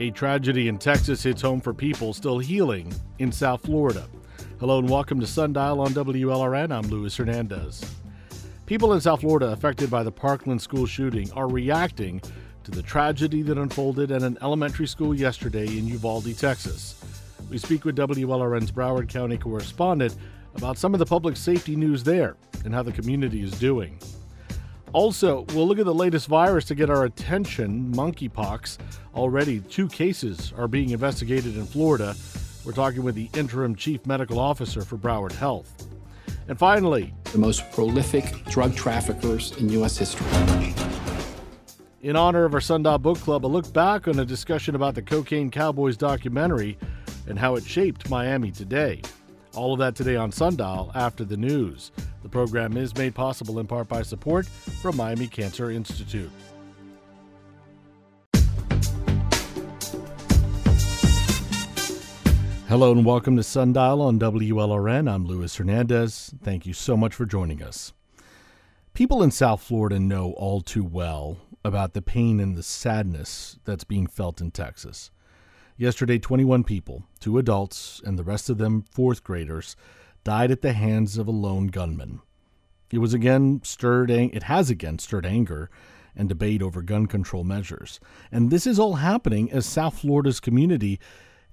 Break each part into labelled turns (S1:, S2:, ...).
S1: A tragedy in Texas hits home for people still healing in South Florida. Hello and welcome to Sundial on WLRN. I'm Luis Hernandez. People in South Florida affected by the Parkland school shooting are reacting to the tragedy that unfolded at an elementary school yesterday in Uvalde, Texas. We speak with WLRN's Broward County correspondent about some of the public safety news there and how the community is doing. Also, we'll look at the latest virus to get our attention monkeypox. Already, two cases are being investigated in Florida. We're talking with the interim chief medical officer for Broward Health. And finally,
S2: the most prolific drug traffickers in U.S. history.
S1: In honor of our Sundial Book Club, a look back on a discussion about the Cocaine Cowboys documentary and how it shaped Miami today. All of that today on Sundial after the news. The program is made possible in part by support from Miami Cancer Institute. Hello and welcome to Sundial on WLRN. I'm Luis Hernandez. Thank you so much for joining us. People in South Florida know all too well about the pain and the sadness that's being felt in Texas. Yesterday, 21 people, two adults, and the rest of them fourth graders, died at the hands of a lone gunman. It was again stirred it has again stirred anger and debate over gun control measures. And this is all happening as South Florida's community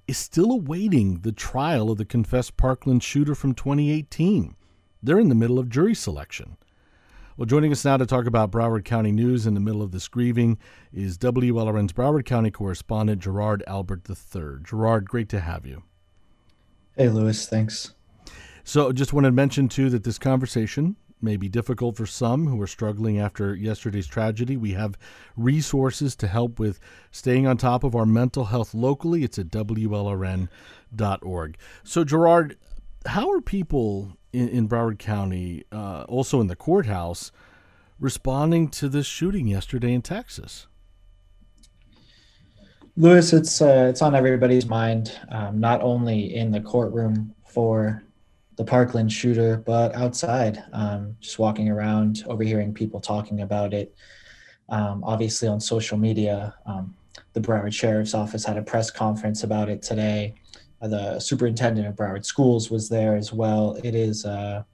S1: is still awaiting the trial of the confessed Parkland shooter from 2018. They're in the middle of jury selection. Well, joining us now to talk about Broward County news in the middle of this grieving is WLRN's Broward County correspondent Gerard Albert III. Gerard, great to have you.
S3: Hey, Luis, thanks.
S1: So, just wanted to mention too that this conversation may be difficult for some who are struggling after yesterday's tragedy. We have resources to help with staying on top of our mental health locally. It's at WLRN.org. So, Gerard, how are people in, in Broward County, uh, also in the courthouse, responding to this shooting yesterday in Texas?
S3: Luis, it's uh, it's on everybody's mind, um, not only in the courtroom for the Parkland shooter, but outside, um, just walking around, overhearing people talking about it. Um, obviously, on social media, um, the Broward Sheriff's Office had a press conference about it today. The superintendent of Broward Schools was there as well. It is, uh,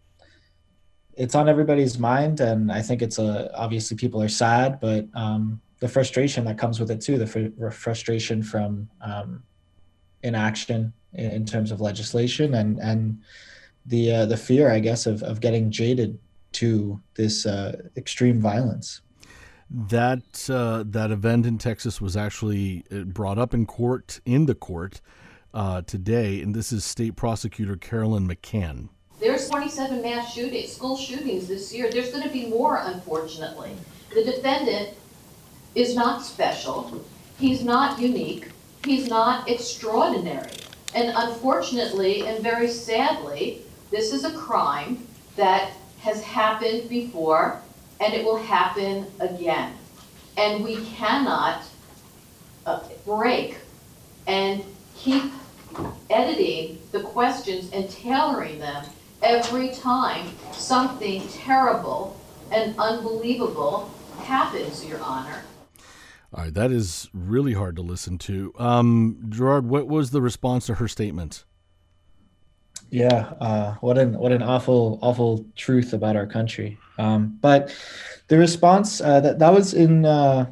S3: it's on everybody's mind, and I think it's a obviously people are sad, but um, the frustration that comes with it too, the fr- frustration from um, inaction in, in terms of legislation and and the uh, the fear, I guess, of of getting jaded to this uh, extreme violence.
S1: That uh, that event in Texas was actually uh, brought up in court in the court uh, today, and this is State Prosecutor Carolyn McCann.
S4: There's 27 mass shootings, school shootings this year. There's going to be more, unfortunately. The defendant is not special. He's not unique. He's not extraordinary. And unfortunately, and very sadly, this is a crime that has happened before and it will happen again. And we cannot uh, break and keep editing the questions and tailoring them every time something terrible and unbelievable happens, Your Honor.
S1: All right, that is really hard to listen to. Um, Gerard, what was the response to her statement?
S3: Yeah, uh, what an what an awful awful truth about our country. Um, but the response uh, that that was in uh,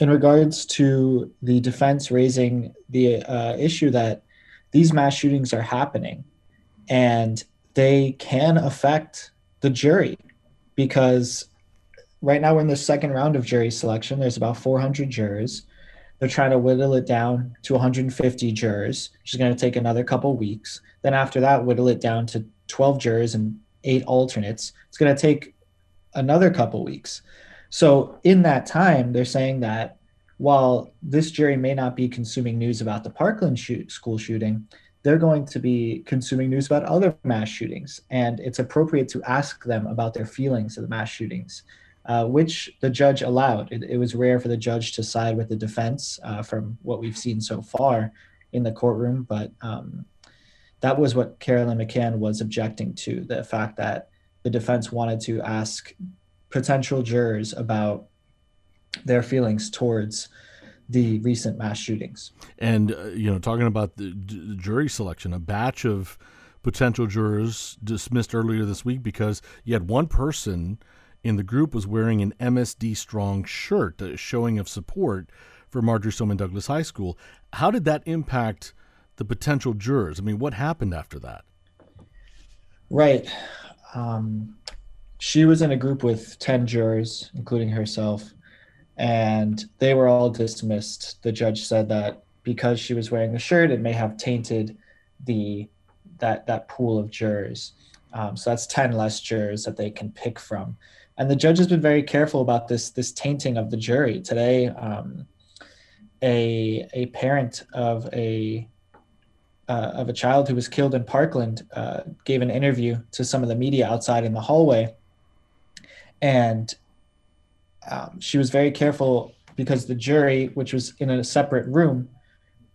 S3: in regards to the defense raising the uh, issue that these mass shootings are happening, and they can affect the jury because right now we're in the second round of jury selection. There's about 400 jurors. They're trying to whittle it down to 150 jurors, which is going to take another couple weeks. Then after that, whittle it down to 12 jurors and eight alternates. It's going to take another couple weeks. So in that time, they're saying that while this jury may not be consuming news about the Parkland shoot, school shooting, they're going to be consuming news about other mass shootings. And it's appropriate to ask them about their feelings of the mass shootings uh, which the judge allowed. It, it, was rare for the judge to side with the defense uh, from what we've seen so far in the courtroom, but um, that was what Carolyn McCann was objecting to the fact that the defense wanted to ask potential jurors about their feelings towards the recent mass shootings.
S1: And uh, you know, talking about the, the jury selection, a batch of potential jurors dismissed earlier this week because you had one person in the group was wearing an MSD Strong shirt, a showing of support for Marjory Stoneman Douglas High School. How did that impact the potential jurors? I mean, what happened after that?
S3: Right. Um, she was in a group with 10 jurors, including herself, and they were all dismissed. The judge said that because she was wearing the shirt, it may have tainted the that that pool of jurors. Um, so that's 10 less jurors that they can pick from. And the judge has been very careful about this this tainting of the jury. Today, um, a a parent of a uh, of a child who was killed in Parkland uh, gave an interview to some of the media outside in the hallway, and um, she was very careful because the jury, which was in a separate room,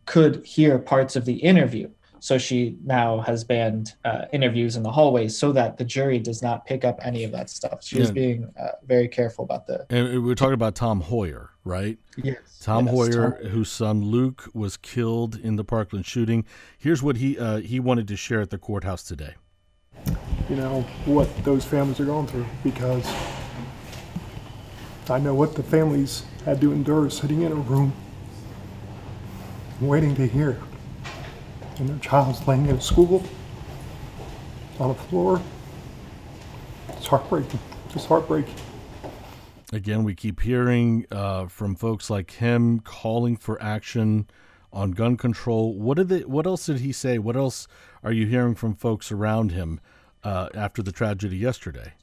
S3: could hear parts of the interview. So she now has banned uh, interviews in the hallways so that the jury does not pick up any of that stuff. She yeah. being uh, very careful about the.
S1: And we're talking about Tom Hoyer, right?
S3: Yes.
S1: Tom
S3: yes,
S1: Hoyer, Tom. whose son Luke was killed in the Parkland shooting. Here's what he uh, he wanted to share at the courthouse today.
S5: You know what those families are going through because I know what the families had to endure sitting in a room waiting to hear and their child's laying in school on the floor. It's heartbreaking. Just heartbreaking.
S1: Again, we keep hearing uh, from folks like him calling for action on gun control. What did they, What else did he say? What else are you hearing from folks around him uh, after the tragedy yesterday?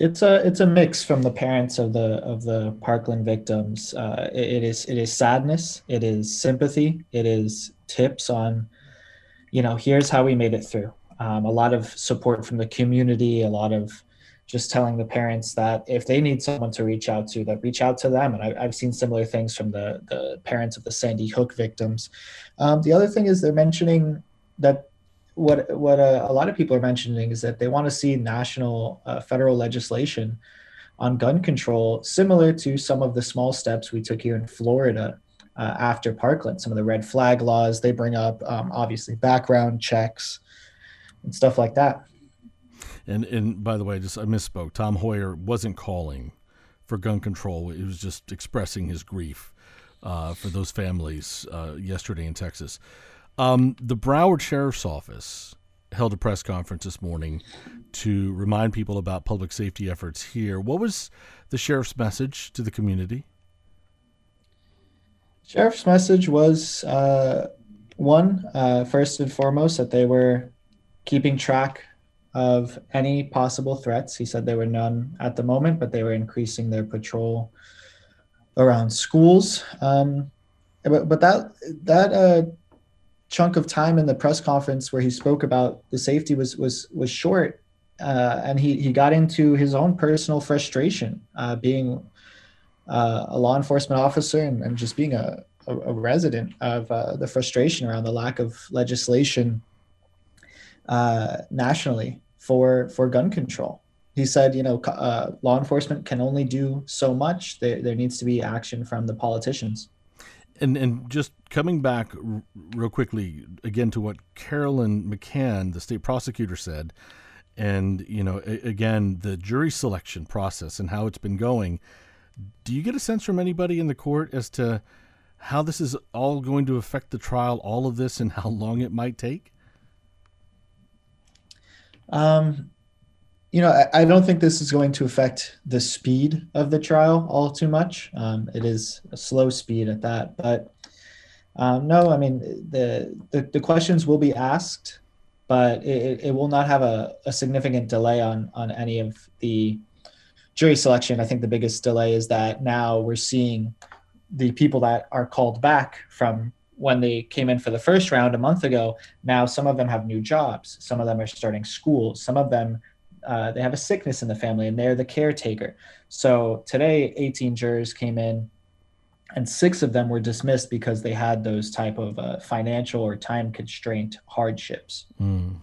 S3: It's a it's a mix from the parents of the of the Parkland victims. Uh, it, it is it is sadness. It is sympathy. It is tips on, you know, here's how we made it through. Um, a lot of support from the community, a lot of just telling the parents that if they need someone to reach out to, that reach out to them. And I, have seen similar things from the the parents of the Sandy Hook victims. Um, the other thing is they're mentioning that what what uh, a lot of people are mentioning is that they want to see national uh, federal legislation on gun control, similar to some of the small steps we took here in Florida uh, after Parkland. Some of the red flag laws they bring up, um, obviously background checks and stuff like that.
S1: And and by the way, just I misspoke. Tom Hoyer wasn't calling for gun control. He was just expressing his grief uh, for those families uh, yesterday in Texas. Um, the Broward Sheriff's Office held a press conference this morning to remind people about public safety efforts here. What was the sheriff's message to the community?
S3: Sheriff's message was uh, one, uh, first and foremost, that they were keeping track of any possible threats. He said there were none at the moment, but they were increasing their patrol around schools. Um, but, but that that uh, chunk of time in the press conference where he spoke about the safety was was was short, uh, and he he got into his own personal frustration uh, being uh, a law enforcement officer and, and just being a, a, a resident of uh, the frustration around the lack of legislation uh, nationally for for gun control. He said, you know, uh, law enforcement can only do so much. There, there needs to be action from the politicians.
S1: And and just coming back r- real quickly again to what Carolyn McCann, the state prosecutor, said, and you know, a- again the jury selection process and how it's been going do you get a sense from anybody in the court as to how this is all going to affect the trial, all of this, and how long it might take?
S3: Um, you know, I, I, don't think this is going to affect the speed of the trial all too much. Um, it is a slow speed at that, but um, no, I mean the, the, the questions will be asked, but it, it will not have a, a significant delay on on any of the jury selection, I think the biggest delay is that now we're seeing the people that are called back from when they came in for the first round a month ago. Now some of them have new jobs. Some of them are starting schools. Some of them uh, they have a sickness in the family and they're the caretaker. So today, 18 jurors came in, and six of them were dismissed because they had those type of uh, financial or time constraint hardships.
S1: Mm.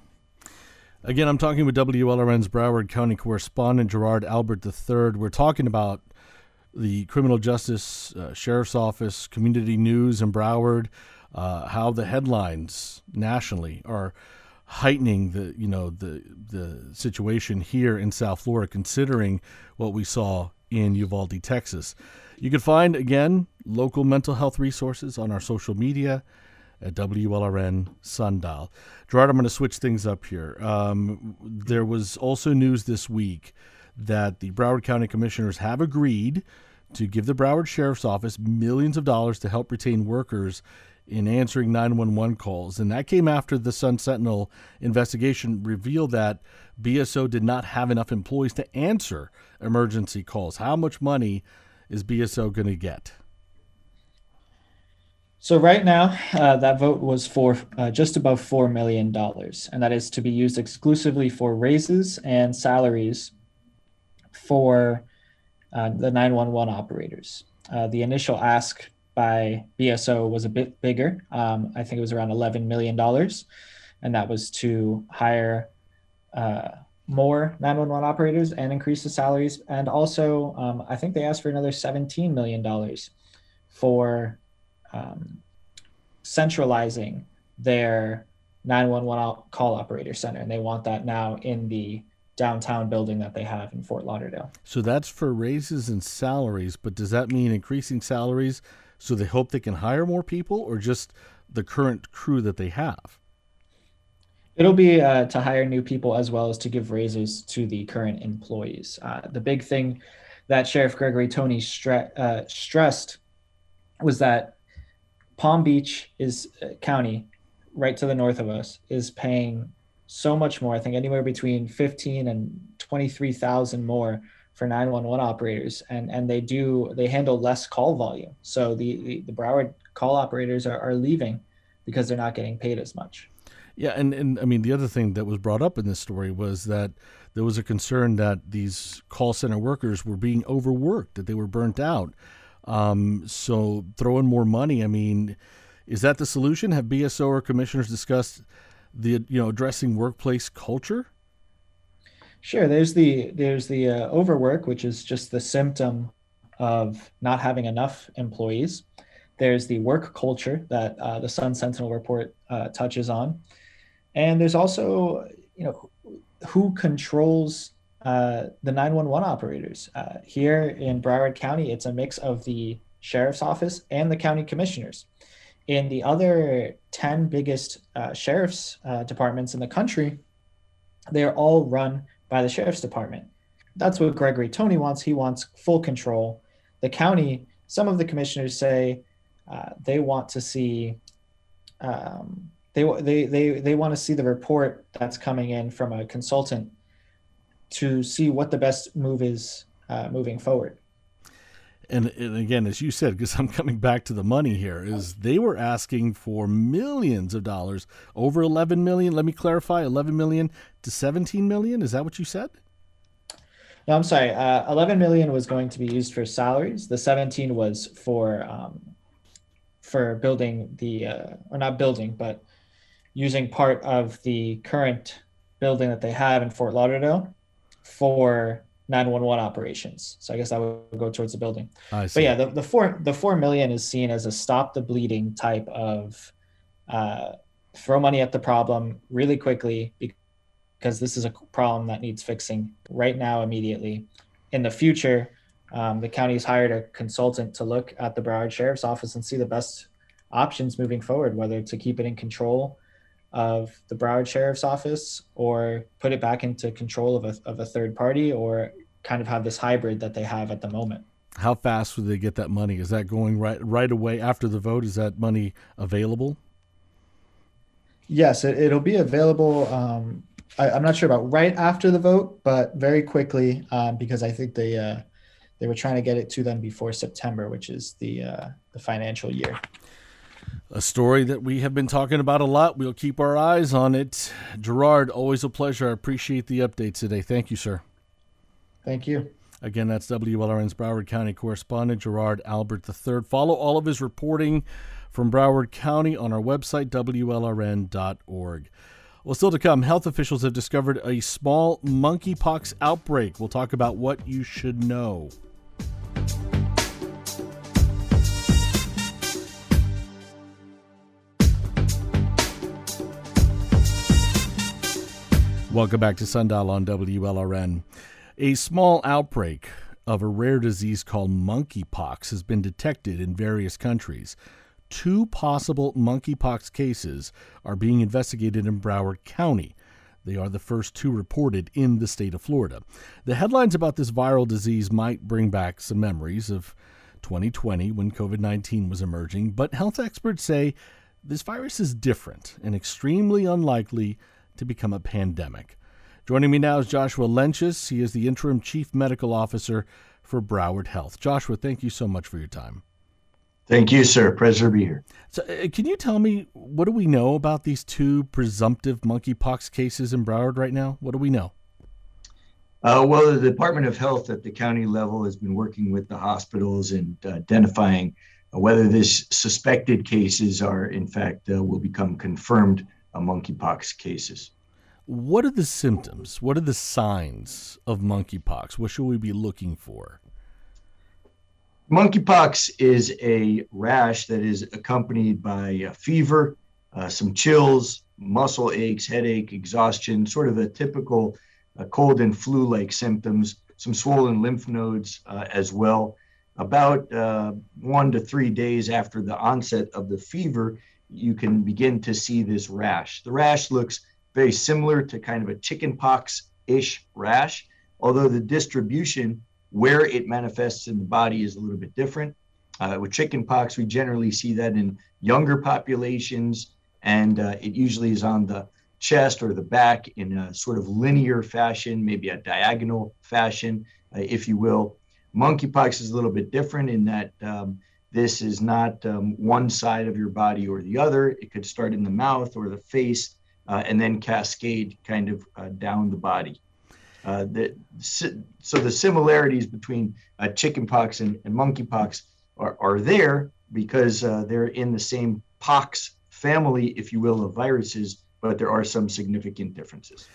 S1: Again, I'm talking with WLRN's Broward County correspondent Gerard Albert III. We're talking about the criminal justice uh, sheriff's office, community news in Broward, uh, how the headlines nationally are heightening the you know the the situation here in South Florida, considering what we saw in Uvalde, Texas. You can find again local mental health resources on our social media at WLRN Sundial. Gerard, I'm going to switch things up here. Um, there was also news this week that the Broward County Commissioners have agreed to give the Broward Sheriff's Office millions of dollars to help retain workers in answering 911 calls. And that came after the Sun Sentinel investigation revealed that BSO did not have enough employees to answer emergency calls. How much money is BSO going to get?
S3: So right now, uh, that vote was for uh, just above four million dollars, and that is to be used exclusively for raises and salaries for uh, the 911 operators. Uh, the initial ask by BSO was a bit bigger. Um, I think it was around 11 million dollars, and that was to hire uh, more 911 operators and increase the salaries. And also, um, I think they asked for another 17 million dollars for um, centralizing their 911 call operator center, and they want that now in the downtown building that they have in Fort Lauderdale.
S1: So that's for raises and salaries, but does that mean increasing salaries so they hope they can hire more people, or just the current crew that they have?
S3: It'll be uh, to hire new people as well as to give raises to the current employees. Uh, the big thing that Sheriff Gregory Tony stre- uh, stressed was that Palm Beach is uh, county, right to the north of us, is paying so much more. I think anywhere between fifteen and twenty three thousand more for 911 operators and and they do they handle less call volume. So the the, the broward call operators are, are leaving because they're not getting paid as much.
S1: Yeah and, and i mean the other thing that was brought up in this story was that there was a concern that these call center workers were being overworked that they were burnt out. Um, so throw in more money i mean is that the solution? Have bso or commissioners discussed the you know addressing workplace culture
S3: Sure. There's the there's the uh, overwork, which is just the symptom of not having enough employees. There's the work culture that uh, the Sun Sentinel report uh, touches on, and there's also you know who controls uh, the 911 operators. Uh, here in Broward County, it's a mix of the sheriff's office and the county commissioners. In the other 10 biggest uh, sheriff's departments in the country, they're all run by the sheriff's department. That's what Gregory Tony wants. He wants full control. The county, some of the commissioners say uh, they want to see, um, they, they, they, they want to see the report that's coming in from a consultant to see what the best move is uh, moving forward.
S1: And, and, again, as you said, because I'm coming back to the money here, is they were asking for millions of dollars, over 11 million. Let me clarify, 11 million to 17 million. Is that what you said?
S3: No, I'm sorry. Uh, 11 million was going to be used for salaries. The 17 was for um, for building the uh, or not building, but using part of the current building that they have in Fort Lauderdale for 911 operations. So I guess that would go towards the building. But yeah, the, the four the four million is seen as a stop the bleeding type of uh, throw money at the problem really quickly because this is a problem that needs fixing right now immediately. In the future, um, the county's hired a consultant to look at the Broward Sheriff's Office and see the best options moving forward, whether to keep it in control of the Broward Sheriff's Office or put it back into control of a, of a third party or kind of have this hybrid that they have at the moment.
S1: How fast would they get that money? Is that going right right away after the vote? Is that money available?
S3: Yes, it, will be available. Um, I, am not sure about right after the vote, but very quickly um, because I think they uh, they were trying to get it to them before September, which is the uh, the financial year
S1: a story that we have been talking about a lot. We'll keep our eyes on it. Gerard, always a pleasure. I appreciate the update today. Thank you, sir.
S3: Thank you.
S1: Again, that's WLRN's Broward County correspondent, Gerard Albert III. Follow all of his reporting from Broward County on our website, WLRN.org. Well, still to come, health officials have discovered a small monkeypox outbreak. We'll talk about what you should know. Welcome back to Sundial on WLRN. A small outbreak of a rare disease called monkeypox has been detected in various countries. Two possible monkeypox cases are being investigated in Broward County. They are the first two reported in the state of Florida. The headlines about this viral disease might bring back some memories of 2020 when COVID 19 was emerging, but health experts say this virus is different and extremely unlikely to become a pandemic. Joining me now is Joshua Lenchus. He is the interim chief medical officer for Broward Health. Joshua, thank you so much for your time.
S6: Thank you, sir. Pleasure to be here.
S1: So, uh, can you tell me what do we know about these two presumptive monkeypox cases in Broward right now? What do we know?
S6: Uh, well, the Department of Health at the county level has been working with the hospitals and uh, identifying whether this suspected cases are, in fact, uh, will become confirmed monkeypox cases.
S1: What are the symptoms? What are the signs of monkeypox? What should we be looking for?
S6: Monkeypox is a rash that is accompanied by a fever, uh, some chills, muscle aches, headache, exhaustion, sort of a typical uh, cold and flu like symptoms, some swollen lymph nodes uh, as well. About uh, one to three days after the onset of the fever, you can begin to see this rash. The rash looks very similar to kind of a chickenpox ish rash, although the distribution where it manifests in the body is a little bit different. Uh, with chickenpox, we generally see that in younger populations, and uh, it usually is on the chest or the back in a sort of linear fashion, maybe a diagonal fashion, uh, if you will. Monkeypox is a little bit different in that um, this is not um, one side of your body or the other. It could start in the mouth or the face uh, and then cascade kind of uh, down the body. Uh, the, so the similarities between uh, chickenpox and, and monkeypox are, are there because uh, they're in the same pox family, if you will, of viruses, but there are some significant differences.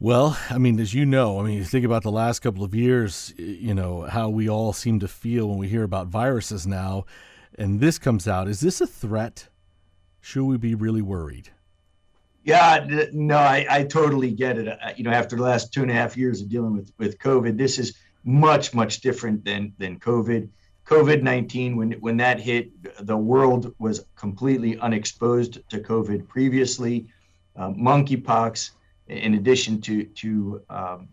S1: Well, I mean, as you know, I mean, you think about the last couple of years, you know, how we all seem to feel when we hear about viruses now, and this comes out. Is this a threat? Should we be really worried?
S6: Yeah, no, I, I totally get it. You know, after the last two and a half years of dealing with with COVID, this is much much different than than COVID. COVID nineteen, when when that hit, the world was completely unexposed to COVID previously. Uh, monkeypox, in addition to to um,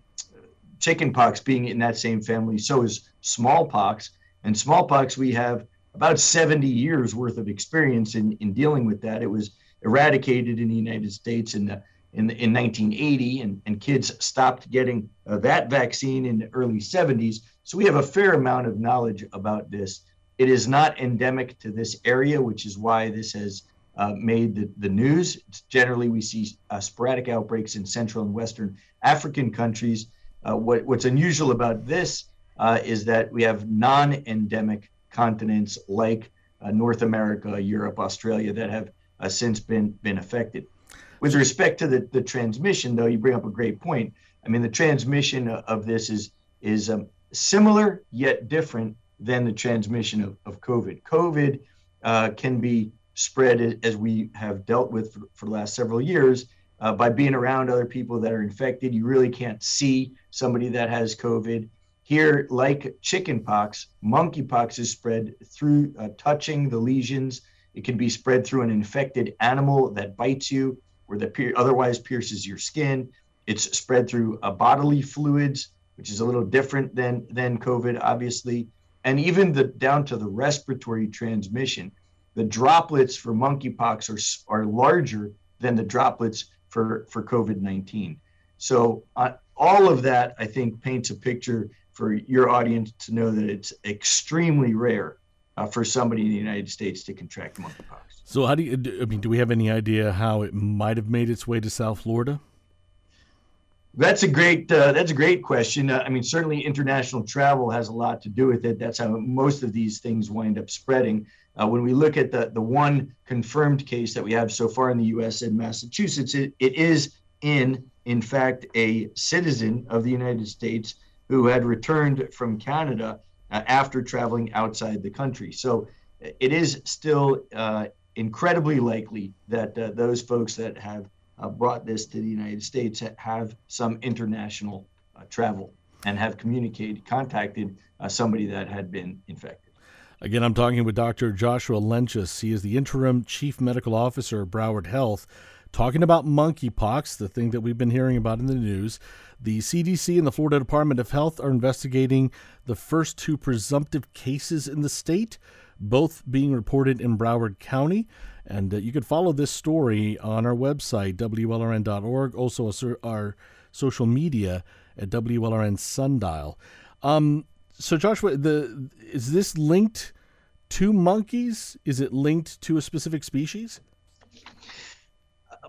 S6: chickenpox being in that same family, so is smallpox. And smallpox, we have about 70 years worth of experience in in dealing with that. It was eradicated in the United States in the in, in 1980, and, and kids stopped getting uh, that vaccine in the early 70s. So we have a fair amount of knowledge about this. It is not endemic to this area, which is why this has uh, made the, the news. Generally, we see uh, sporadic outbreaks in Central and Western African countries. Uh, what, what's unusual about this uh, is that we have non endemic continents like uh, North America, Europe, Australia that have uh, since been been affected. With respect to the, the transmission, though, you bring up a great point. I mean, the transmission of this is is um, similar yet different than the transmission of, of COVID. COVID can be spread as we have dealt with for, for the last several years uh, by being around other people that are infected. You really can't see somebody that has COVID. Here, like chickenpox, monkeypox is spread through uh, touching the lesions it can be spread through an infected animal that bites you or that pe- otherwise pierces your skin. It's spread through uh, bodily fluids, which is a little different than, than COVID, obviously. And even the down to the respiratory transmission. The droplets for monkeypox are, are larger than the droplets for, for COVID 19. So, uh, all of that, I think, paints a picture for your audience to know that it's extremely rare uh, for somebody in the United States to contract monkeypox.
S1: So, how do you? I mean, do we have any idea how it might have made its way to South Florida?
S6: That's a great. Uh, that's a great question. Uh, I mean, certainly international travel has a lot to do with it. That's how most of these things wind up spreading. Uh, when we look at the the one confirmed case that we have so far in the U.S. in Massachusetts, it, it is in in fact a citizen of the United States who had returned from Canada uh, after traveling outside the country. So it is still uh, incredibly likely that uh, those folks that have uh, brought this to the United States have some international uh, travel and have communicated, contacted somebody that had been infected.
S1: Again, I'm talking with Dr. Joshua Lenchus. He is the interim chief medical officer of Broward Health, talking about monkeypox, the thing that we've been hearing about in the news. The CDC and the Florida Department of Health are investigating the first two presumptive cases in the state, both being reported in Broward County. And uh, you can follow this story on our website, WLRN.org, also our social media at WLRN Sundial. Um, so, Joshua, the is this linked to monkeys? Is it linked to a specific species?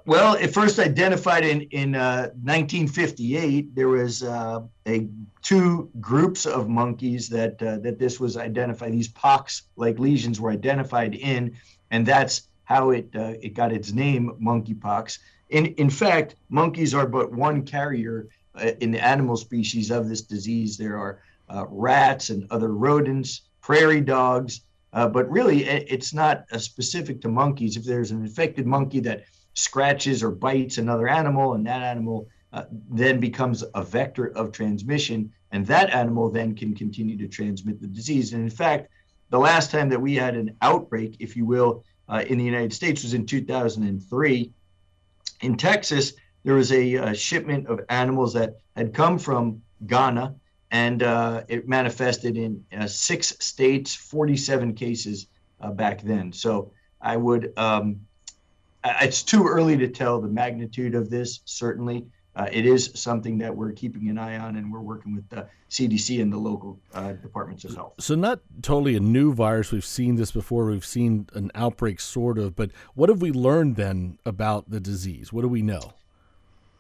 S6: Well, it first identified in in uh, 1958. There was uh, a two groups of monkeys that uh, that this was identified. These pox-like lesions were identified in, and that's how it uh, it got its name, monkeypox. In in fact, monkeys are but one carrier uh, in the animal species of this disease. There are rats and other rodents, prairie dogs, but really it's not specific to monkeys. If there's an infected monkey that scratches or bites another animal, and that animal uh, then becomes a vector of transmission, and that animal then can continue to transmit the disease. And in fact, the last time that we had an outbreak, if you will, uh, in the United States was in 2003. In Texas, there was a, a shipment of animals that had come from Ghana, and uh, it manifested in uh, six states, 47 cases uh, back then. So I would um, it's too early to tell the magnitude of this. Certainly, uh, it is something that we're keeping an eye on, and we're working with the CDC and the local uh, departments of health.
S1: So, not totally a new virus. We've seen this before. We've seen an outbreak, sort of. But what have we learned then about the disease? What do we know?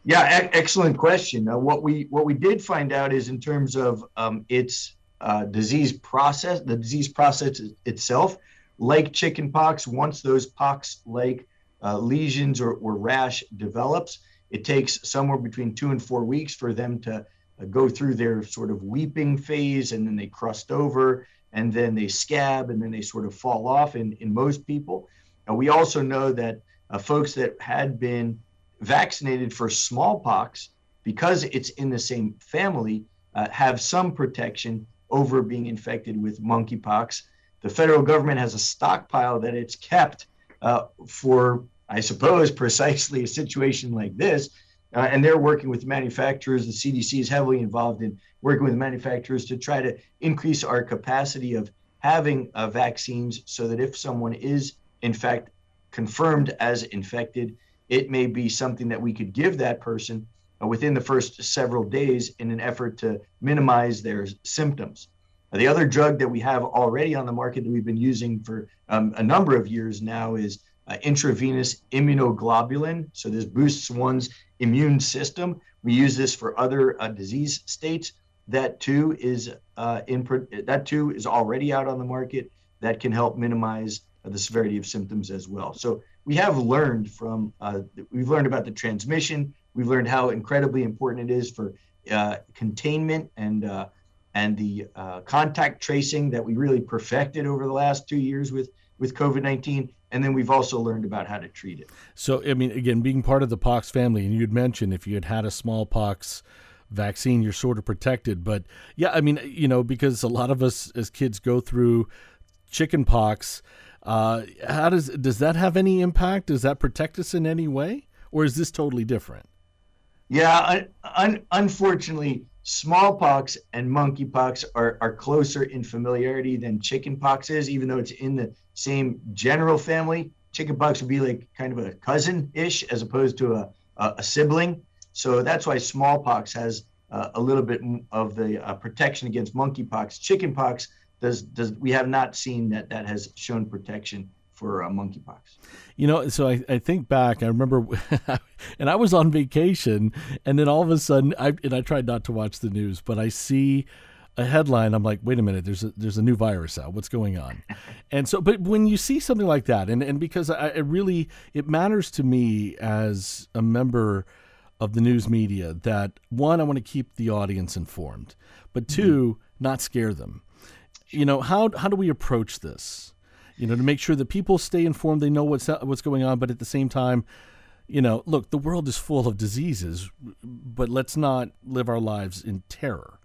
S6: Yeah, e- excellent question. Uh, what we what we did find out is in terms of um, its uh, disease process, the disease process itself, like chickenpox, once those pox-like uh, lesions or, or rash develops. It takes somewhere between two and four weeks for them to uh, go through their sort of weeping phase and then they crust over and then they scab and then they sort of fall off in, in most people. We also know that uh, folks that had been vaccinated for smallpox, because it's in the same family, uh, have some protection over being infected with monkeypox. The federal government has a stockpile that it's kept uh, for, I suppose, precisely a situation like this. Uh, and they're working with manufacturers. The CDC is heavily involved in working with manufacturers to try to increase our capacity of having uh, vaccines so that if someone is, in fact, confirmed as infected, it may be something that we could give that person uh, within the first several days in an effort to minimize their symptoms. The other drug that we have already on the market that we've been using for um, a number of years now is uh, intravenous immunoglobulin. So this boosts one's immune system. We use this for other uh, disease states. That too is uh, in that too is already out on the market. That can help minimize the severity of symptoms as well. So we have learned from uh, we've learned about the transmission. We've learned how incredibly important it is for uh, containment and uh, and the uh, contact tracing that we really perfected over the last two years with with COVID nineteen. And then we've also learned about how to treat it.
S1: So, I mean, again, being part of the pox family, and you'd mentioned if you had had a smallpox vaccine, you're sort of protected. But yeah, I mean, you know, because a lot of us as kids go through chicken pox. Uh, how does does that have any impact? Does that protect us in any way, or is this totally different?
S6: Yeah, un- un- unfortunately, smallpox and monkeypox are, are closer in familiarity than chickenpox is, even though it's in the same general family. Chickenpox would be like kind of a cousin ish as opposed to a, a, a, sibling. So that's why smallpox has uh, a little bit of the uh, protection against monkeypox. Chickenpox does does we have not seen that that has shown protection for uh, monkeypox.
S1: You know, so I, I think back, I remember, and I was on vacation, and then all of a sudden, I and I tried not to watch the news, but I see a headline. I'm like, wait a minute, there's a there's a new virus out. What's going on? and so, but when you see something like that, and and because I, it really it matters to me as a member of the news media that one, I want to keep the audience informed, but 2 mm-hmm. not scare them. You know how how do we approach this? you know, to make sure that people stay informed, they know what's what's going on, but at the same time, you know, look, the world is full of diseases, but let's not live our lives in terror.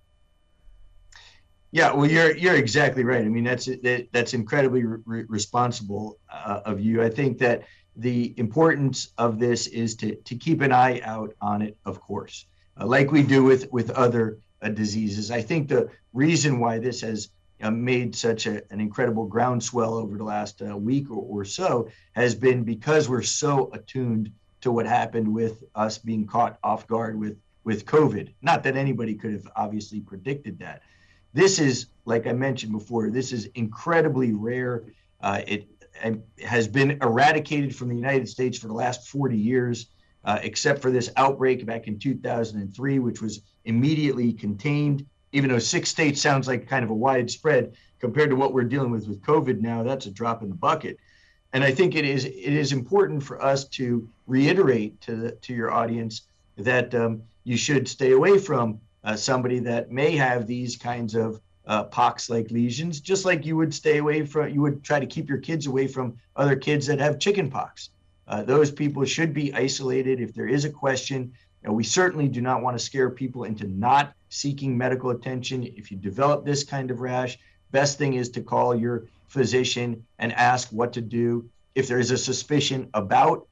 S6: Yeah, well, you're you're exactly right. I mean, that's that, that's incredibly re- responsible uh, of you. I think that the importance of this is to to keep an eye out on it, of course, uh, like we do with with other uh, diseases. I think the reason why this has uh, made such a, an incredible groundswell over the last uh, week or, or so has been because we're so attuned to what happened with us being caught off guard with with COVID. Not that anybody could have obviously predicted that this is, like I mentioned before, this is incredibly rare. Uh, it, it, has been eradicated from the United States for the last 40 years, uh, except for this outbreak back in 2003, which was immediately contained. Even though six states sounds like kind of a widespread compared to what we're dealing with with COVID now, that's a drop in the bucket. And I think it is it is important for us to reiterate to the, to your audience that um, you should stay away from uh, somebody that may have these kinds of uh, pox-like lesions, just like you would stay away from, you would try to keep your kids away from other kids that have chicken pox. Uh, those people should be isolated. If there is a question, we certainly do not want to scare people into not seeking medical attention. If you develop this kind of rash, best thing is to call your physician and ask what to do. If there is a suspicion about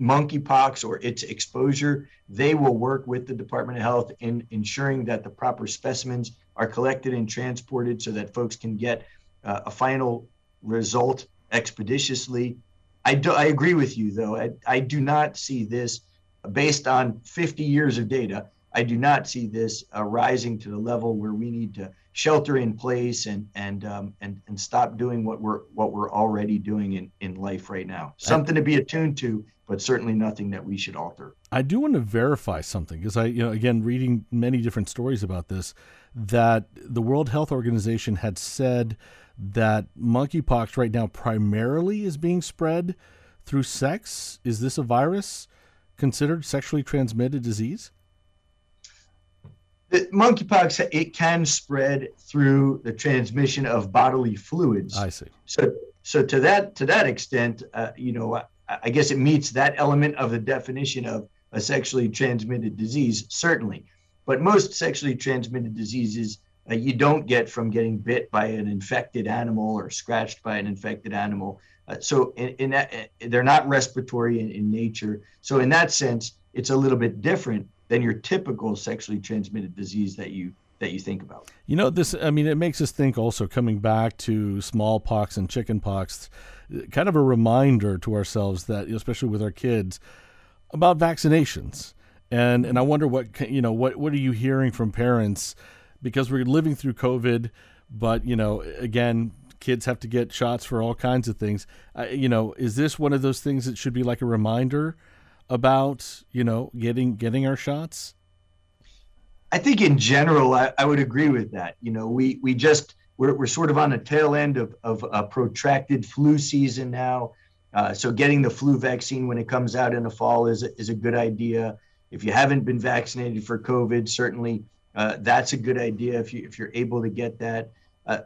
S6: monkeypox or its exposure, they will work with the Department of Health in ensuring that the proper specimens are collected and transported so that folks can get uh, a final result expeditiously. I, do, I agree with you, though. I, I do not see this based on 50 years of data. I do not see this uh, rising to the level where we need to shelter in place and and um, and and stop doing what we're what we're already doing in in life right now. Something to be attuned to, but certainly nothing that we should alter.
S1: I do want to verify something because I, you know, again, reading many different stories about this, that the World Health Organization had said that monkeypox right now primarily is being spread through sex. Is this a virus considered sexually transmitted disease?
S6: The monkeypox it can spread through the transmission of bodily fluids.
S1: I see.
S6: So, so to that to that extent, uh, you know, I, I guess it meets that element of the definition of a sexually transmitted disease, certainly. But most sexually transmitted diseases uh, you don't get from getting bit by an infected animal or scratched by an infected animal. Uh, so in, in that, uh, they're not respiratory in, in nature. So in that sense, it's a little bit different than your typical sexually transmitted disease that you that you think about.
S1: You know, this, I mean, it makes us think also coming back to smallpox and chickenpox, kind of a reminder to ourselves that, especially with our kids, about vaccinations. And, and I wonder what, you know, what, what are you hearing from parents? Because we're living through COVID, but, you know, again, kids have to get shots for all kinds of things. Uh, you know, is this one of those things that should be like a reminder about, you know, getting, getting our shots?
S6: I think in general, I, I, would agree with that. You know, we we just we're, we're sort of on the tail end of, of a protracted flu season now. Uh, so getting the flu vaccine when it comes out in the fall is is a good idea. If you haven't been vaccinated for COVID, certainly uh, that's a good idea if you if you're able to get that. Uh,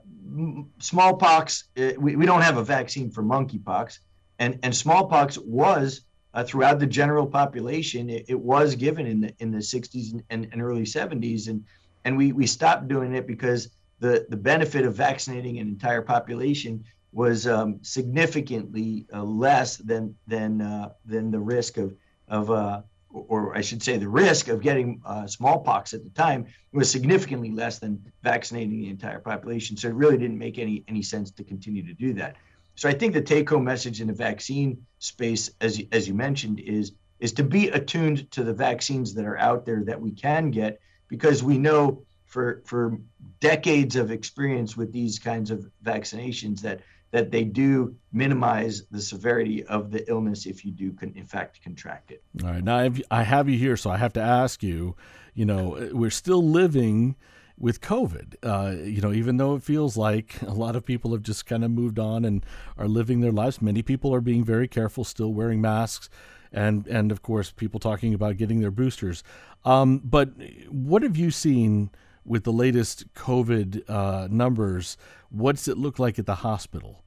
S6: smallpox, uh, we, we don't have a vaccine for monkeypox, and and smallpox was uh, throughout the general population. It, it, was given in the in the 60s and, and, early 70s, and and we we stopped doing it because the the benefit of vaccinating an entire population was um, significantly uh, less than than uh, than the risk of of uh, or I should say the risk of getting uh, smallpox at the time was significantly less than vaccinating the entire population. So it really didn't make any any sense to continue to do that. So I think the take-home message in the vaccine space, as as you mentioned, is is to be attuned to the vaccines that are out there that we can get, because we know for for decades of experience with these kinds of vaccinations that that they do minimize the severity of the illness if you do, con- in fact, contract it.
S1: All right, now I have you here, so I have to ask you. You know, we're still living with COVID. Uh, you know, even though it feels like a lot of people have just kind of moved on and are living their lives, many people are being very careful, still wearing masks, and and of course, people talking about getting their boosters. Um, but what have you seen with the latest COVID uh, numbers? What's it look like at the hospital?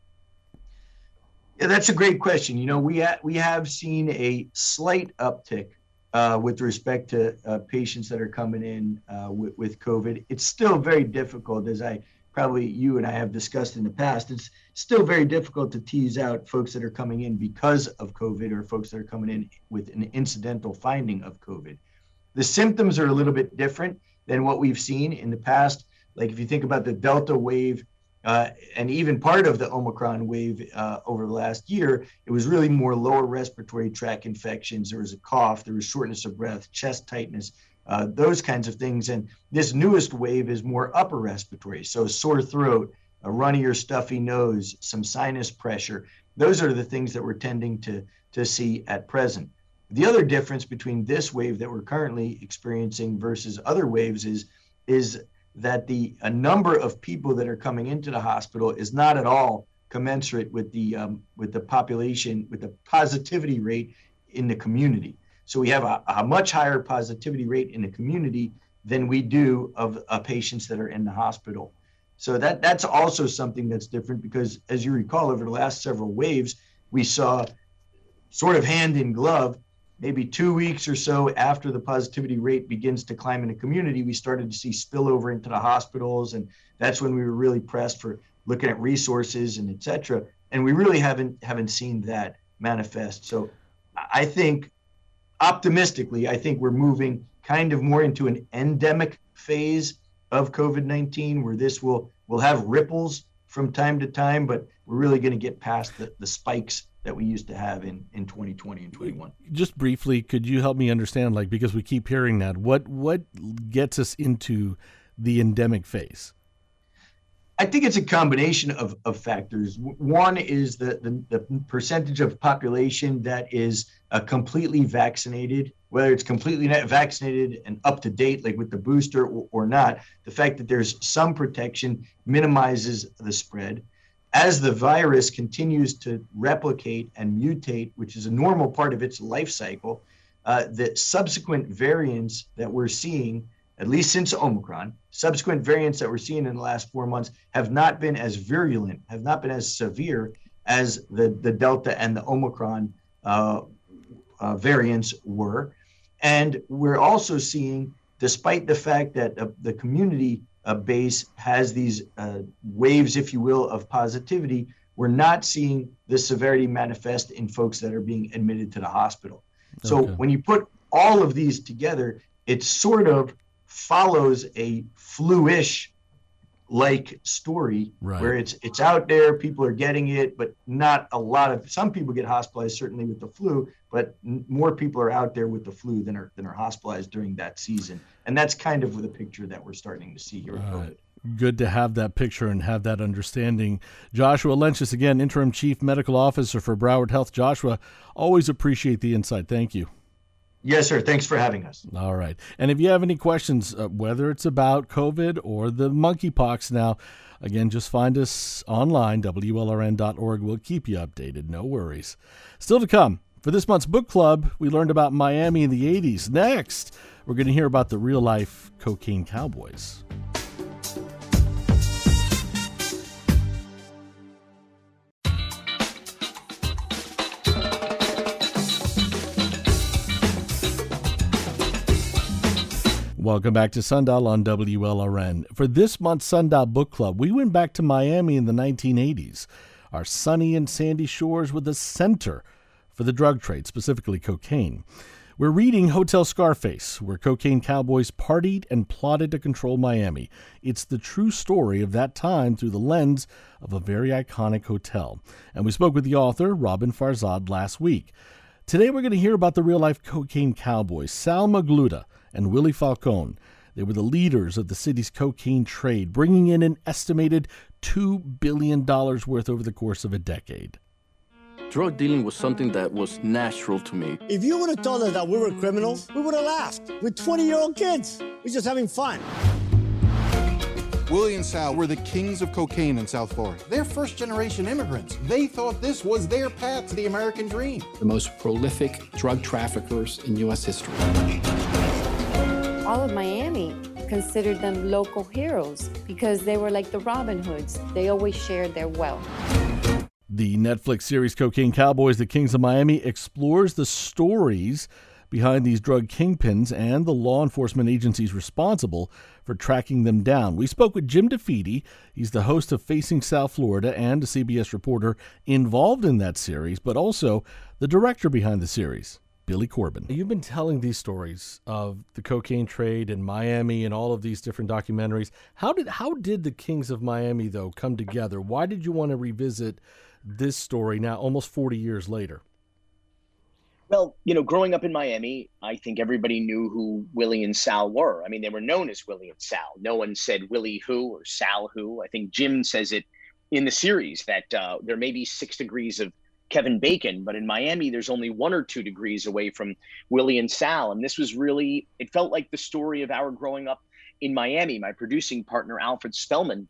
S6: Yeah, that's a great question. You know, we ha- we have seen a slight uptick uh, with respect to uh, patients that are coming in uh, with, with COVID. It's still very difficult, as I probably you and I have discussed in the past. It's still very difficult to tease out folks that are coming in because of COVID or folks that are coming in with an incidental finding of COVID. The symptoms are a little bit different than what we've seen in the past. Like if you think about the Delta wave uh, and even part of the Omicron wave uh, over the last year, it was really more lower respiratory tract infections. There was a cough, there was shortness of breath, chest tightness, uh, those kinds of things. And this newest wave is more upper respiratory, so sore throat, a runny or stuffy nose, some sinus pressure. Those are the things that we're tending to, to see at present. The other difference between this wave that we're currently experiencing versus other waves is, is that the a number of people that are coming into the hospital is not at all commensurate with the um, with the population with the positivity rate in the community. So we have a, a much higher positivity rate in the community than we do of uh, patients that are in the hospital. So that that's also something that's different because, as you recall, over the last several waves, we saw sort of hand in glove maybe two weeks or so after the positivity rate begins to climb in a community, we started to see spillover into the hospitals. And that's when we were really pressed for looking at resources and et cetera. And we really haven't haven't seen that manifest. So I think optimistically, I think we're moving kind of more into an endemic phase of COVID-19 where this will will have ripples from time to time, but we're really going to get past the, the spikes that we used to have in, in 2020 and 21.
S1: Just briefly, could you help me understand, like, because we keep hearing that, what what gets us into the endemic phase?
S6: I think it's a combination of, of factors. One is the, the, the percentage of population that is uh, completely vaccinated, whether it's completely vaccinated and up to date, like with the booster or, or not. The fact that there's some protection minimizes the spread as the virus continues to replicate and mutate, which is a normal part of its life cycle, uh, the subsequent variants that we're seeing, at least since Omicron, subsequent variants that we're seeing in the last four months have not been as virulent, have not been as severe as the, the Delta and the Omicron uh, uh, variants were. And we're also seeing, despite the fact that the community uh, base has these uh, waves, if you will, of positivity, we're not seeing the severity manifest in folks that are being admitted to the hospital. So when you put all of these together, it sort of follows a flu-ish like story right. where it's it's out there people are getting it but not a lot of some people get hospitalized certainly with the flu but n- more people are out there with the flu than are than are hospitalized during that season and that's kind of the picture that we're starting to see here with COVID.
S1: Good to have that picture and have that understanding. Joshua Lenchus, again, Interim Chief Medical Officer for Broward Health. Joshua, always appreciate the insight. Thank you.
S6: Yes, sir. Thanks for having us.
S1: All right. And if you have any questions, uh, whether it's about COVID or the monkeypox now, again, just find us online, WLRN.org. We'll keep you updated. No worries. Still to come. For this month's book club, we learned about Miami in the 80s. Next, we're going to hear about the real life cocaine cowboys. Welcome back to Sundial on WLRN. For this month's Sundial Book Club, we went back to Miami in the 1980s. Our sunny and sandy shores were the center for the drug trade, specifically cocaine. We're reading Hotel Scarface, where cocaine cowboys partied and plotted to control Miami. It's the true story of that time through the lens of a very iconic hotel. And we spoke with the author, Roben Farzad, last week. Today we're going to hear about the real life cocaine cowboy, Sal Magluta and Willie Falcone. They were the leaders of the city's cocaine trade, bringing in an estimated $2 billion worth over the course of a decade.
S7: Drug dealing was something that was natural to me.
S8: If you would have told us that we were criminals, we would have laughed. We're 20 year old kids. We're just having fun.
S9: Willie and Sal were the kings of cocaine in South Florida. They're first generation immigrants. They thought this was their path to the American dream.
S2: The most prolific drug traffickers in U.S. history.
S10: All of Miami considered them local heroes because they were like the Robin Hoods. They always shared their wealth.
S1: The Netflix series Cocaine Cowboys, The Kings of Miami explores the stories behind these drug kingpins and the law enforcement agencies responsible for tracking them down. We spoke with Jim DeFede. He's the host of Facing South Florida and a CBS reporter involved in that series, but also the director behind the series. Billy Corben. You've been telling these stories of the cocaine trade in Miami and all of these different documentaries. How did how did the Kings of Miami though come together? Why did you want to revisit this story now almost 40 years later?
S11: Well, you know, growing up in Miami, I think everybody knew who Willie and Sal were. I mean, they were known as Willie and Sal. No one said Willie who or Sal who. I think Jim says it in the series that uh, there may be six degrees of Kevin Bacon, but in Miami, there's only one or two degrees away from Willie and Sal. And this was really, it felt like the story of our growing up in Miami. My producing partner, Alfred Spellman,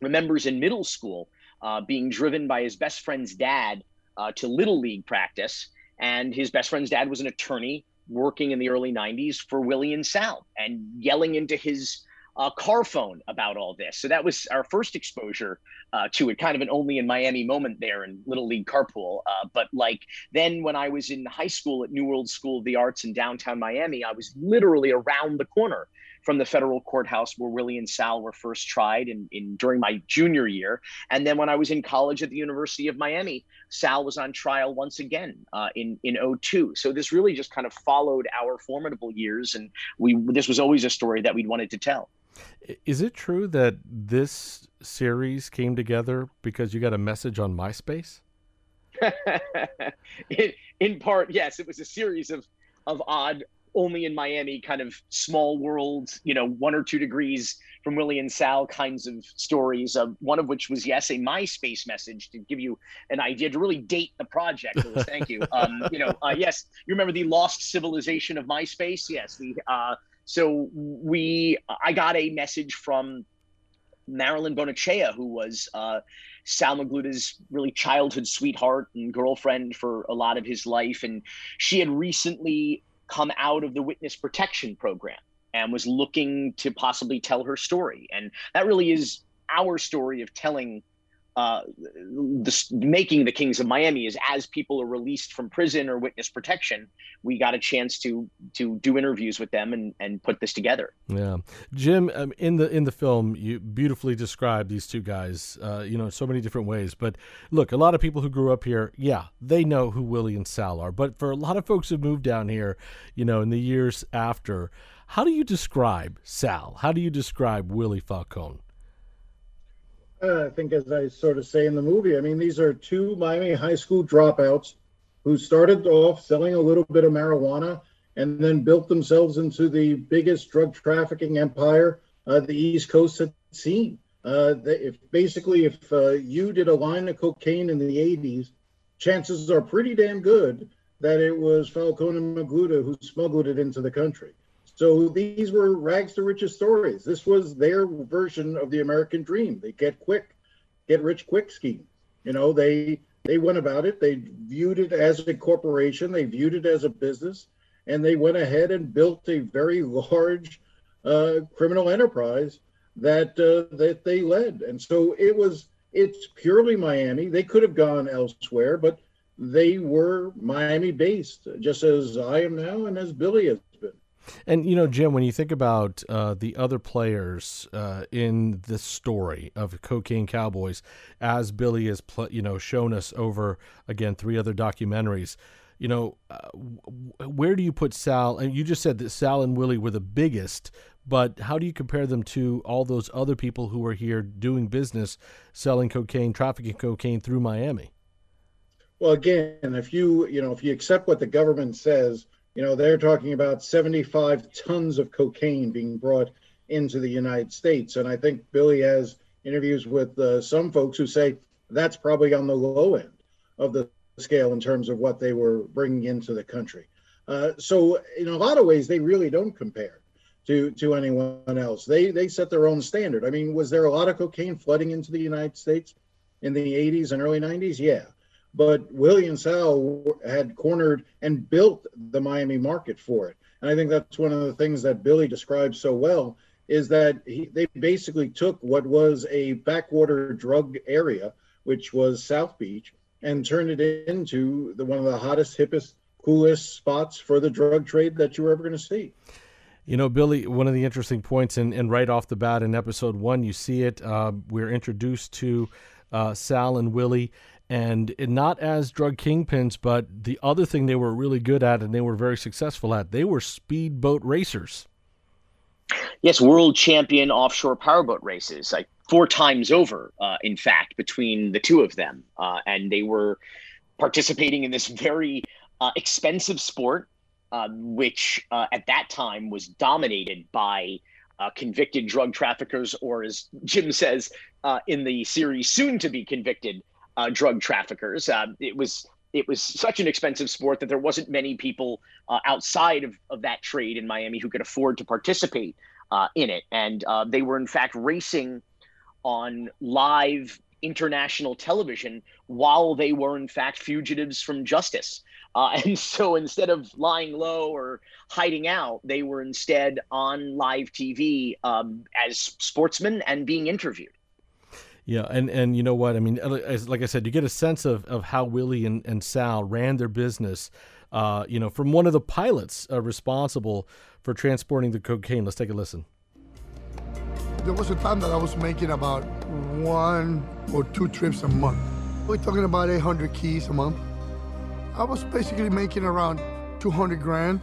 S11: remembers in middle school uh, being driven by his best friend's dad uh, to Little League practice. And his best friend's dad was an attorney working in the early 90s for Willie and Sal and yelling into his uh, car phone about all this. So that was our first exposure uh, to it, kind of an only in Miami moment there in Little League Carpool. Uh, but like then when I was in high school at New World School of the Arts in downtown Miami, I was literally around the corner from the federal courthouse where Willie and Sal were first tried in, in during my junior year. And then when I was in college at the University of Miami, Sal was on trial once again uh, in in 02. So this really just kind of followed our formidable years, and we this was always a story that we'd wanted to tell.
S1: Is it true that this series came together because you got a message on MySpace?
S11: in, in part, yes. It was a series of of odd, only in Miami kind of small world, you know, one or two degrees from Willie and Sal kinds of stories. Uh, one of which was yes, a MySpace message to give you an idea to really date the project. thank you. Um, you know, uh, yes, you remember the lost civilization of MySpace? Yes, the uh, so we, I got a message from Marilyn Bonachea, who was uh, Sal Magluta's really childhood sweetheart and girlfriend for a lot of his life, and she had recently come out of the witness protection program and was looking to possibly tell her story, and that really is our story of telling uh, making the Kings of Miami is as people are released from prison or witness protection, we got a chance to to do interviews with them and, and put this together.
S1: Yeah, Jim, um, in the in the film, you beautifully describe these two guys, uh, you know, so many different ways. But look, a lot of people who grew up here, yeah, they know who Willie and Sal are. But for a lot of folks who moved down here, you know, in the years after, how do you describe Sal? How do you describe Willie Falcone?
S12: I think, as I sort of say in the movie, I mean, these are two Miami high school dropouts who started off selling a little bit of marijuana and then built themselves into the biggest drug trafficking empire uh, the East Coast had seen. Uh, if basically, if uh, you did a line of cocaine in the 80s, chances are pretty damn good that it was Falcone and Magluta who smuggled it into the country. So these were rags to riches stories. This was their version of the American dream. They get quick, get rich quick scheme. You know, they they went about it. They viewed it as a corporation. They viewed it as a business, and they went ahead and built a very large uh, criminal enterprise that uh, that they led. And so it was. It's purely Miami. They could have gone elsewhere, but they were Miami based, just as I am now and as Billy is
S1: and you know, Jim, when you think about uh, the other players uh, in the story of Cocaine Cowboys, as Billy has pl- you know shown us over again three other documentaries, you know, uh, where do you put Sal? And you just said that Sal and Willie were the biggest, but how do you compare them to all those other people who were here doing business, selling cocaine, trafficking cocaine through Miami?
S12: Well, again, if you you know if you accept what the government says you know, they're talking about 75 tons of cocaine being brought into the United States. And I think Billy has interviews with uh, some folks who say that's probably on the low end of the scale in terms of what they were bringing into the country. Uh, so, in a lot of ways, they really don't compare to to anyone else. They they set their own standard. I mean, was there a lot of cocaine flooding into the United States in the 80s and early 90s? Yeah but Willie and Sal had cornered and built the Miami market for it. And I think that's one of the things that Billy describes so well is that he, they basically took what was a backwater drug area which was South Beach, and turned it into the one of the hottest, hippest, coolest spots for the drug trade that you were ever going to see.
S1: You know, Billy, one of the interesting points, and, and right off the bat in episode one, you see it. Uh, we're introduced to uh, Sal and Willie, and not as drug kingpins, but the other thing they were really good at and they were very successful at, they were speedboat racers.
S11: Yes, world champion offshore powerboat races, like four times over, uh, in fact, between the two of them. Uh, and they were participating in this very uh, expensive sport, uh, which uh, at that time was dominated by uh, convicted drug traffickers, or as Jim says in the series, soon to be convicted drug traffickers. it was it was such an expensive sport that there wasn't many people uh, outside of, of that trade in Miami who could afford to participate uh, in it. And uh, they were, in fact, racing on live international television while they were, in fact, fugitives from justice. Uh, and so instead of lying low or hiding out, they were instead on live TV um, as sportsmen and being interviewed.
S1: Yeah, and and you know what I mean. As, like I said, you get a sense of, of how Willie and, and Sal ran their business. Uh, you know, from one of the pilots uh, responsible for transporting the cocaine. Let's take a listen.
S13: There was a time that I was making about one or two trips a month. We're talking about 800 keys a month. I was basically making around 200 grand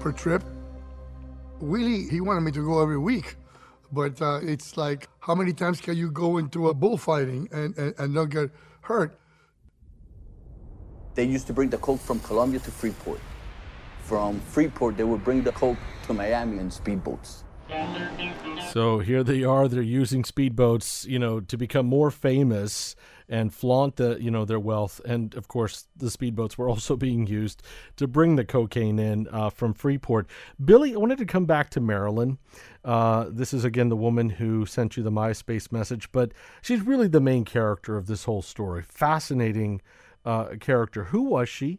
S13: per trip. Willie, he wanted me to go every week. But uh, it's like, how many times can you go into a bullfighting and, and, and not get hurt?
S14: They used to bring the coke from Colombia to Freeport. From Freeport, they would bring the coke to Miami in speedboats.
S1: So here they are. They're using speedboats, you know, to become more famous and flaunt the, you know, their wealth. And of course, the speedboats were also being used to bring the cocaine in uh, from Freeport. Billy, I wanted to come back to Marilyn. Uh, this is again the woman who sent you the MySpace message, but she's really the main character of this whole story. Fascinating uh, character. Who was she?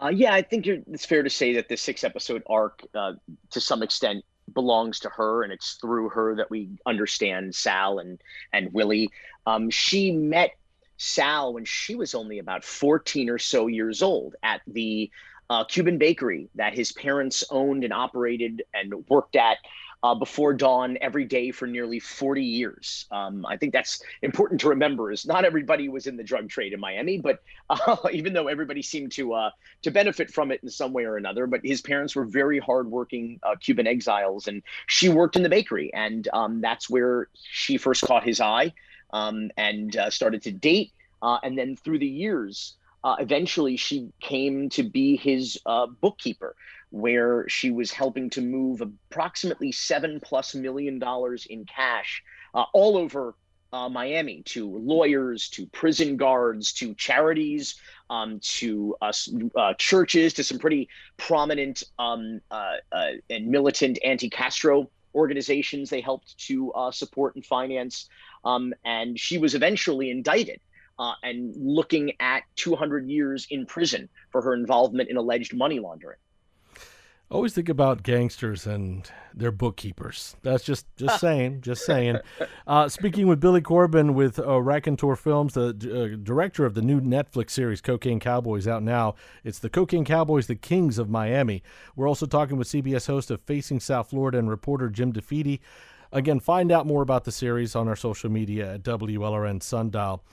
S11: Uh, yeah, I think it's fair to say that the six episode arc, uh, to some extent, belongs to her, and it's through her that we understand Sal and and Willie. Um, she met Sal when she was only about fourteen or so years old at the uh, Cuban bakery that his parents owned and operated and worked at uh, before dawn every day for nearly 40 years. Um, I think that's important to remember. Is not everybody was in the drug trade in Miami, but uh, even though everybody seemed to uh, to benefit from it in some way or another, but his parents were very hardworking uh, Cuban exiles, and she worked in the bakery, and um, that's where she first caught his eye um, and uh, started to date, uh, and then through the years. Uh, eventually, she came to be his uh, bookkeeper where she was helping to move approximately seven plus million dollars in cash uh, all over uh, Miami to lawyers, to prison guards, to charities, um, to uh, uh churches, to some pretty prominent um, uh, uh, and militant anti Castro organizations they helped to support and finance. Um, and she was eventually indicted. And looking at 200 years in prison for her involvement in alleged money laundering
S1: always think about gangsters and their bookkeepers. That's just just saying, just saying. Uh, speaking with Billy Corben with uh, Rakontur Films, the uh, director of the new Netflix series Cocaine Cowboys, out now. It's the Cocaine Cowboys, the Kings of Miami. We're also talking with CBS host of Facing South Florida and reporter Jim DeFede. Again, find out more about the series on our social media at WLRN Sundial.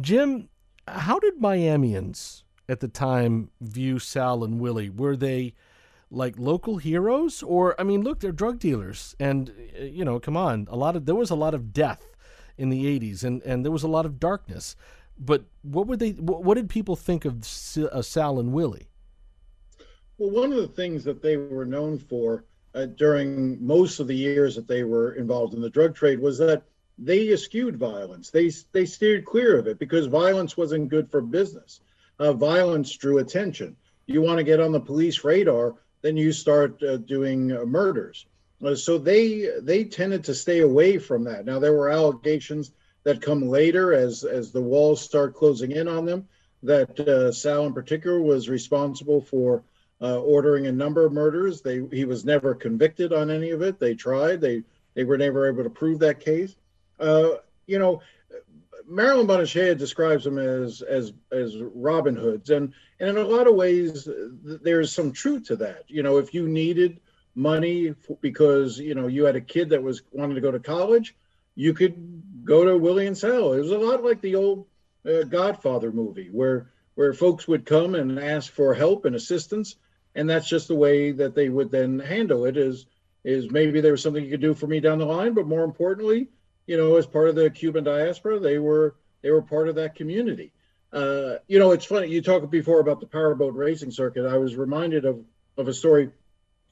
S1: Jim, how did Miamians at the time view Sal and Willie? Were they like local heroes or i mean look they're drug dealers and uh, you know come on a lot of there was a lot of death in the 80s and and there was a lot of darkness but what were they what, did people think of sal and willie
S12: well one of the things that they were known for uh, during most of the years that they were involved in the drug trade was that they eschewed violence they they steered clear of it because violence wasn't good for business uh, violence drew attention you want to get on the police radar then you start uh, doing uh, murders. Uh, so they they tended to stay away from that. Now there were allegations that come later as as the walls start closing in on them that uh, Sal in particular was responsible for uh, ordering a number of murders. They he was never convicted on any of it. They tried. They they were never able to prove that case. Uh, you know, Marilyn Bonachea describes them as as as Robin Hoods, and and in a lot of ways, th- there's some truth to that. You know, if you needed money because you know you had a kid that was wanted to go to college, you could go to Willie and Sal. It was a lot like the old uh, Godfather movie, where where folks would come and ask for help and assistance, and that's just the way that they would then handle it. Is is maybe there was something you could do for me down the line, but more importantly, you know, as part of the Cuban diaspora, they were they were part of that community. Uh, you know, it's funny. You talked before about the powerboat racing circuit. I was reminded of of a story.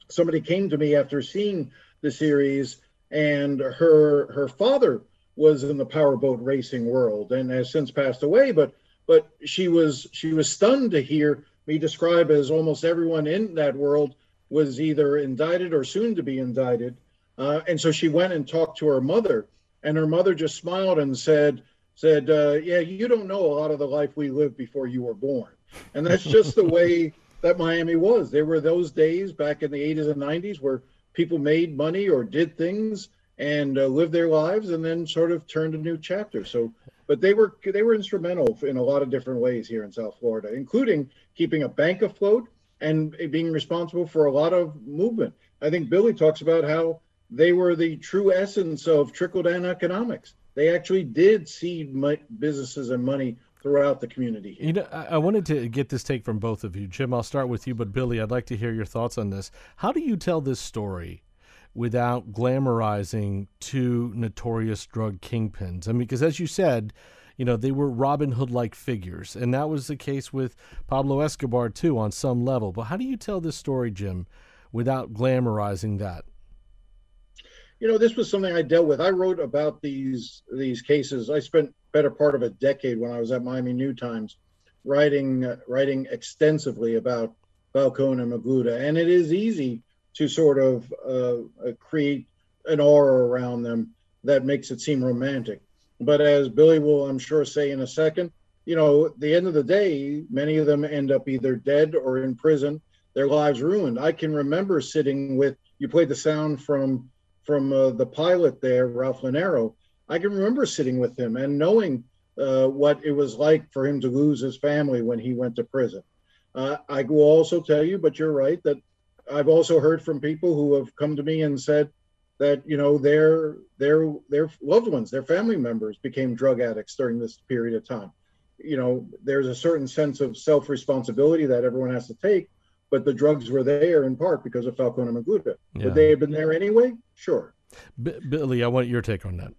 S12: Somebody came to me after seeing the series, and her her father was in the powerboat racing world and has since passed away. But but she was she was stunned to hear me describe as almost everyone in that world was either indicted or soon to be indicted. Uh, and so she went and talked to her mother, and her mother just smiled and said, said, uh, "Yeah, you don't know a lot of the life we lived before you were born." And that's just the way that Miami was. There were those days back in the 80s and 90s where people made money or did things and uh, lived their lives, and then sort of turned a new chapter. So, but they were they were instrumental in a lot of different ways here in South Florida, including keeping a bank afloat and being responsible for a lot of movement. I think Billy talks about how they were the true essence of trickle down economics. They actually did seed businesses and money throughout the community.
S1: You know, I, I wanted to get this take from both of you. Jim, I'll start with you, but Billy, I'd like to hear your thoughts on this. How do you tell this story without glamorizing two notorious drug kingpins? I mean, because as you said, you know, they were Robin Hood like figures, and that was the case with Pablo Escobar too on some level. But how do you tell this story, Jim, without glamorizing that?
S12: You know, this was something I dealt with. I wrote about these these cases. I spent better part of a decade when I was at Miami New Times writing uh, writing extensively about Falcone and Magluta, and it is easy to sort of uh, create an aura around them that makes it seem romantic. But as Billy will, I'm sure, say in a second, you know, at the end of the day, many of them end up either dead or in prison, their lives ruined. I can remember sitting with you played the sound from from uh, the pilot there, Ralph Lanero. I can remember sitting with him and knowing uh, what it was like for him to lose his family when he went to prison. Uh, I will also tell you, but you're right, that I've also heard from people who have come to me and said that you know their their their loved ones, their family members became drug addicts during this period of time. You know, there's a certain sense of self responsibility that everyone has to take, but the drugs were there in part because of Falcone and Magluta.
S1: Yeah.
S12: Would they have been there anyway? Sure.
S1: B- Billy, I want your take on that.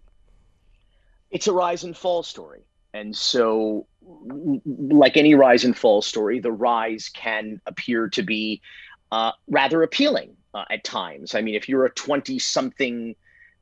S11: it's a rise and fall story. And so, like any rise and fall story, the rise can appear to be uh, rather appealing uh, at times. I mean, if you're a 20 something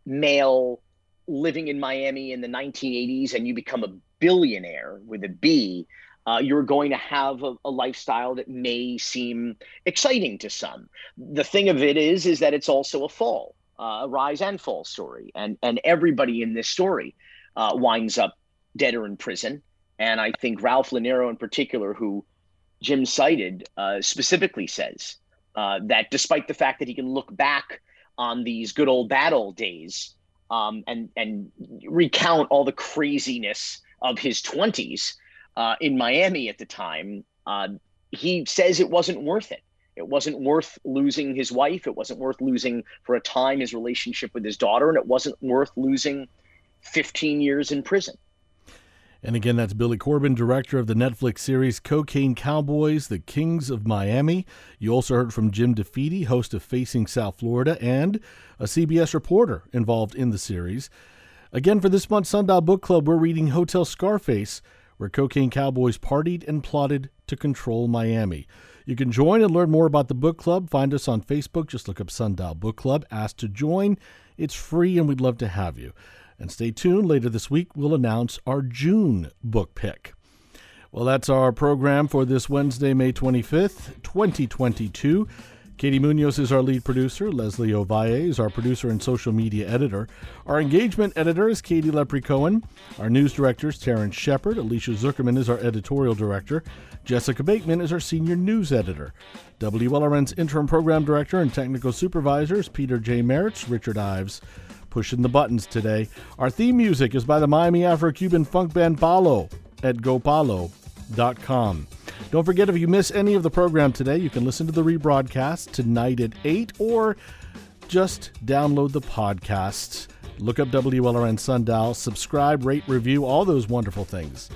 S11: male living in Miami in the 1980s and you become a billionaire with a B, uh, you're going to have a, a lifestyle that may seem exciting to some. The thing of it is, is that it's also a fall, uh, a rise and fall story, and and everybody in this story uh, winds up dead or in prison. And I think Ralph Lanero, in particular, who Jim cited, uh, specifically says uh, that despite the fact that he can look back on these good old bad old days um, and and recount all the craziness of his twenties uh, in Miami at the time, uh, he says it wasn't worth it. It wasn't worth losing his wife. It wasn't worth losing for a time his relationship with his daughter, and it wasn't worth losing 15 years in prison.
S1: And again, that's Billy Corben, director of the Netflix series Cocaine Cowboys, The Kings of Miami. You also heard from Jim DeFede, host of Facing South Florida, and a CBS reporter involved in the series. Again, for this month's Sundial Book Club, we're reading Hotel Scarface, where cocaine cowboys partied and plotted to control Miami. You can join and learn more about the book club. Find us on Facebook. Just look up Sundial Book Club. Ask to join. It's free, and we'd love to have you. And stay tuned. Later this week, we'll announce our June book pick. Well, that's our program for this Wednesday, May 25th, 2022. Katie Munoz is our lead producer. Leslie Ovalle is our producer and social media editor. Our engagement editor is Katie Lepri Cohen. Our news director is Terrence Shepard. Alicia Zuckerman is our editorial director. Jessica Bateman is our senior news editor. WLRN's interim program director and technical supervisors Peter J. Merritt, Richard Ives. Pushing the buttons today. Our theme music is by the Miami Afro Cuban funk band Palo at gopalo.com. Don't forget, if you miss any of the program today, you can listen to the rebroadcast tonight at 8 or just download the podcast. Look up WLRN Sundial, subscribe, rate, review, all those wonderful things.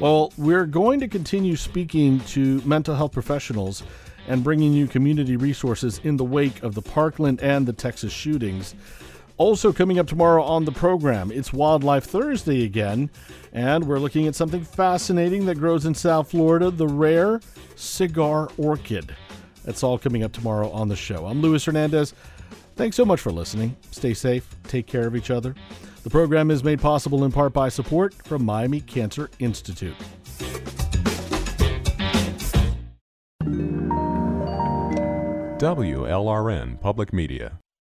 S1: Well, we're going to continue speaking to mental health professionals and bringing you community resources in the wake of the Parkland and the Texas shootings. Also, coming up tomorrow on the program, it's Wildlife Thursday again, and we're looking at something fascinating that grows in South Florida the rare cigar orchid. That's all coming up tomorrow on the show. I'm Luis Hernandez. Thanks so much for listening. Stay safe, take care of each other. The program is made possible in part by support from Miami Cancer Institute.
S15: WLRN Public Media.